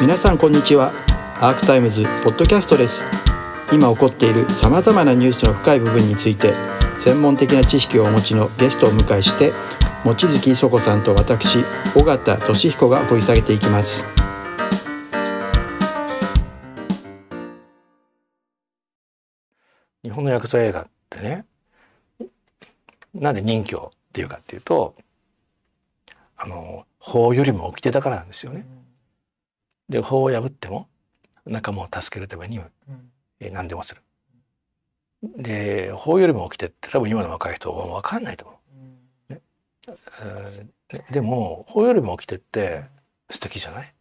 皆さんこんにちは。アークタイムズポッドキャストです。今起こっているさまざまなニュースの深い部分について専門的な知識をお持ちのゲストを迎えして望月磯子さんと私尾形俊彦が掘り下げていきます。日本のヤクザ映画ってねなんで人気をっていうかっていうとあの法よりも掟だからなんですよね。で法を破っても仲間を助けるために、え何でもする。で法よりも掟って多分今の若い人は分かんないと思う。ね。えー、でも法よりも掟って素敵じゃない、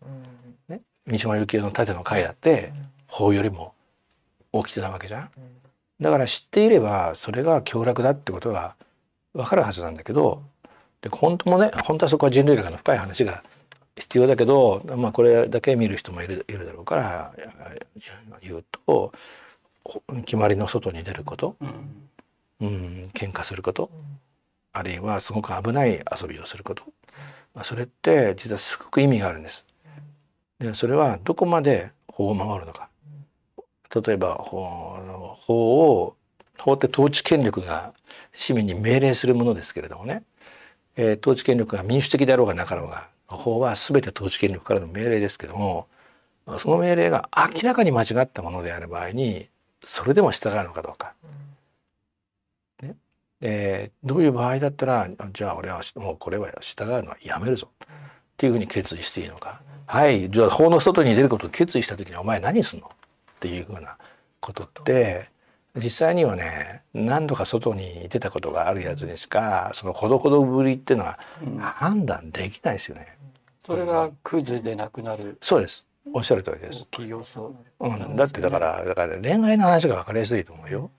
ね、三島由紀夫の盾の会だって法よりも掟なわけじゃん。だから知っていればそれが凶楽だってことは分かるはずなんだけどで本当もね本当はそこは人類学の深い話が必要だけど、まあ、これだけ見る人もいるいるだろうから言うと決まりの外に出ること、うん、喧嘩すること、あるいはすごく危ない遊びをすること、まあ、それって実はすごく意味があるんです。でそれはどこまで法を守るのか。例えば法を法って統治権力が市民に命令するものですけれどもね、えー、統治権力が民主的であろうがなかろうが法は全て統治権力からの命令ですけどもその命令が明らかに間違ったものである場合にそれでも従うのかどうか。ねえー、どういう場合だったらじゃあ俺はもうこれは従うのはやめるぞっていうふうに決意していいのか。はいじゃあ法の外に出ることを決意した時にお前何すんの？っていうふうなことって実際にはね何度か外に出たことがあるやつにしかそのほどほどぶりっていうのは判断できないですよね。それがクズでなくなる。そうです。おっしゃる通りです。企業そう、うん、だってだからだから恋愛の話が分かりやすいと思うよ。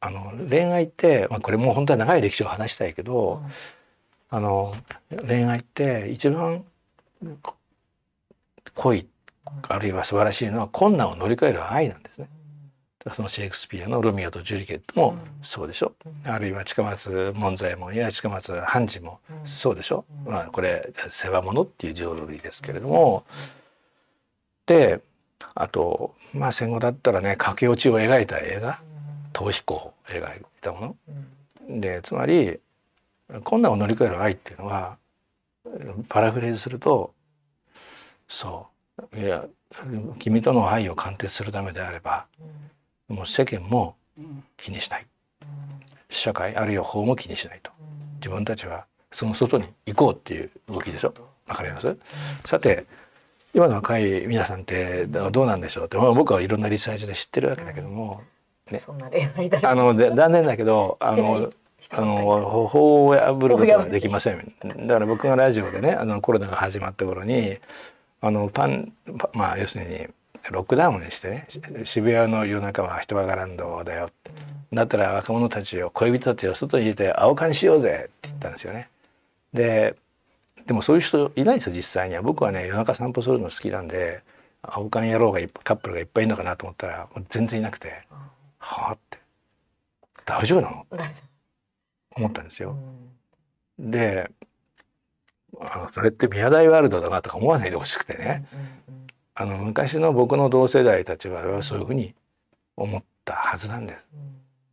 あの恋愛って、まあ、これもう本当は長い歴史を話したいけど、うん、あの恋愛って一番恋あるいは素晴らしいのは困難を乗り越える愛なんですね。そのシェイクスピアの「ロミオとジュリケット」もそうでしょ、うん、あるいは近松門左衛門や近松半次もそうでしょ、うん、まあ、これ「世話物」っていう浄瑠璃ですけれども、であと、まあ、戦後だったらね駆け落ちを描いた映画「逃避行」を描いたもの。でつまり困難を乗り越える愛っていうのはパラフレーズするとそう。いや君との愛を鑑定するためであれば、もう世間も気にしない、社会あるいは法も気にしないと。自分たちはその外に行こうっていう動きでしょ。わかります、さて今の若い皆さんってどうなんでしょうって、まあ、僕はいろんなリサーチで知ってるわけだけども、ね、あの残念だけどあの あの法を破ることはできません。だから僕がラジオでねあのコロナが始まった頃にあのパンまあ要するにロックダウンにしてね渋谷の夜中は人はがらんどだよだったら若者たちを恋人たちを外に入れて青缶しようぜって言ったんですよね。ででもそういう人いないですよ実際には僕はね夜中散歩するの好きなんで青缶野郎がカップルがいっぱいいるのかなと思ったら全然いなくて「はあ?」って「大丈夫なの?」思ったんですよ。であのそれって宮台ワールドだなとか思わないでほしくてね、あの昔の僕の同世代たちはそういうふうに思ったはずなんです。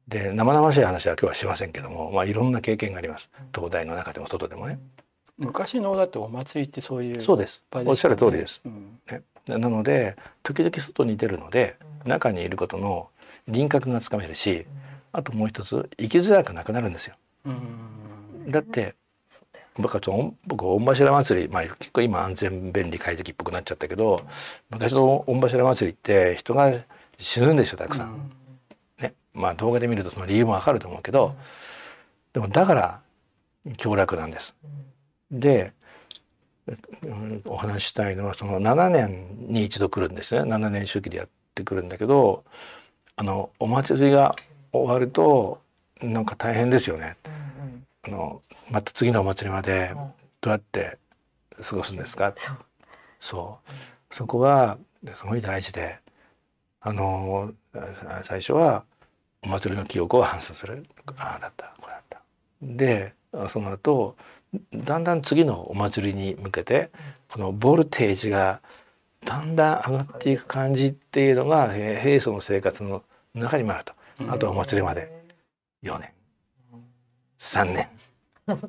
で生々しい話は今日はしませんけども、まあ、いろんな経験があります。東大の中でも外でもね。昔のだってお祭りってそういう、そうです。おっしゃる通りです、うん、ね、なので時々外に出るので中にいることの輪郭がつかめるしあともう一つ生きづらくなくなるん。ですよ。だって僕は僕御柱祭り、まあ、結構今安全便利快適っぽくなっちゃったけど昔の御柱祭りって人が死ぬんですよたくさん。うん、ねまあ動画で見るとその理由もわかると思うけど、でもだから凶楽なんです。でお話したいのはその7年に一度来るんですね7年周期でやってくるんだけどあのお祭りが終わるとなんか大変ですよね。あのまた次のお祭りまでどうやって過ごすんですか、そう。そこがすごい大事であの最初はお祭りの記憶を反芻する。ああだった。これだった。でその後だんだん次のお祭りに向けてこのボルテージがだんだん上がっていく感じっていうのがえー平素の生活の中にもあると。あとはお祭りまで。4年3年。2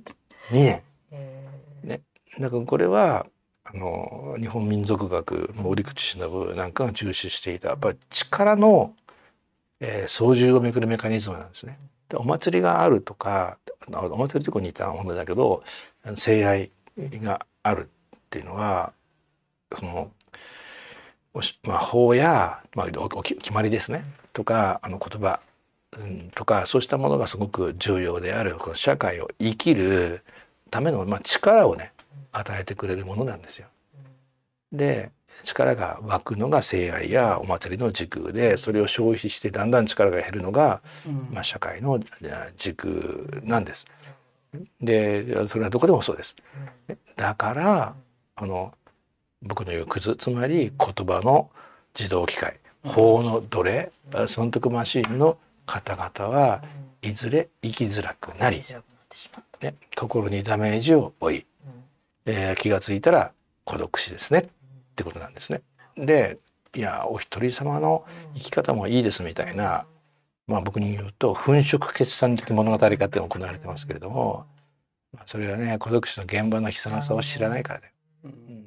年。へだからこれはあの日本民族学の折口忍なんかが重視していたやっぱり力の、えー操縦をめくるメカニズムなんですね。でお祭りがあるとかあお祭りとこに似たものだけど聖愛があるっていうのはそのまあ、法や、まあ、お決まりですね。とかあの言葉、うん、とかそうしたものがすごく重要であるこの社会を生きるための、まあ、力をね与えてくれるものなんですよ。で力が湧くのが聖愛やお祭りの時空でそれを消費してだんだん力が減るのが、うんまあ、社会のあ時空なんです。でそれはどこでもそうです。だからあの僕の言うクズつまり言葉の自動機械法の奴隷損得マシーンの方々はいずれ生きづらくなり、ね、心にダメージを負い、た。えー気がついたら孤独死ですねってことなんですね。でいやお一人様の生き方もいいですみたいな、まあ、僕に言うと粉飾決算的物語化って行われてますけれども、まあ、それはね孤独死の現場の悲惨さを知らないからだよ。うん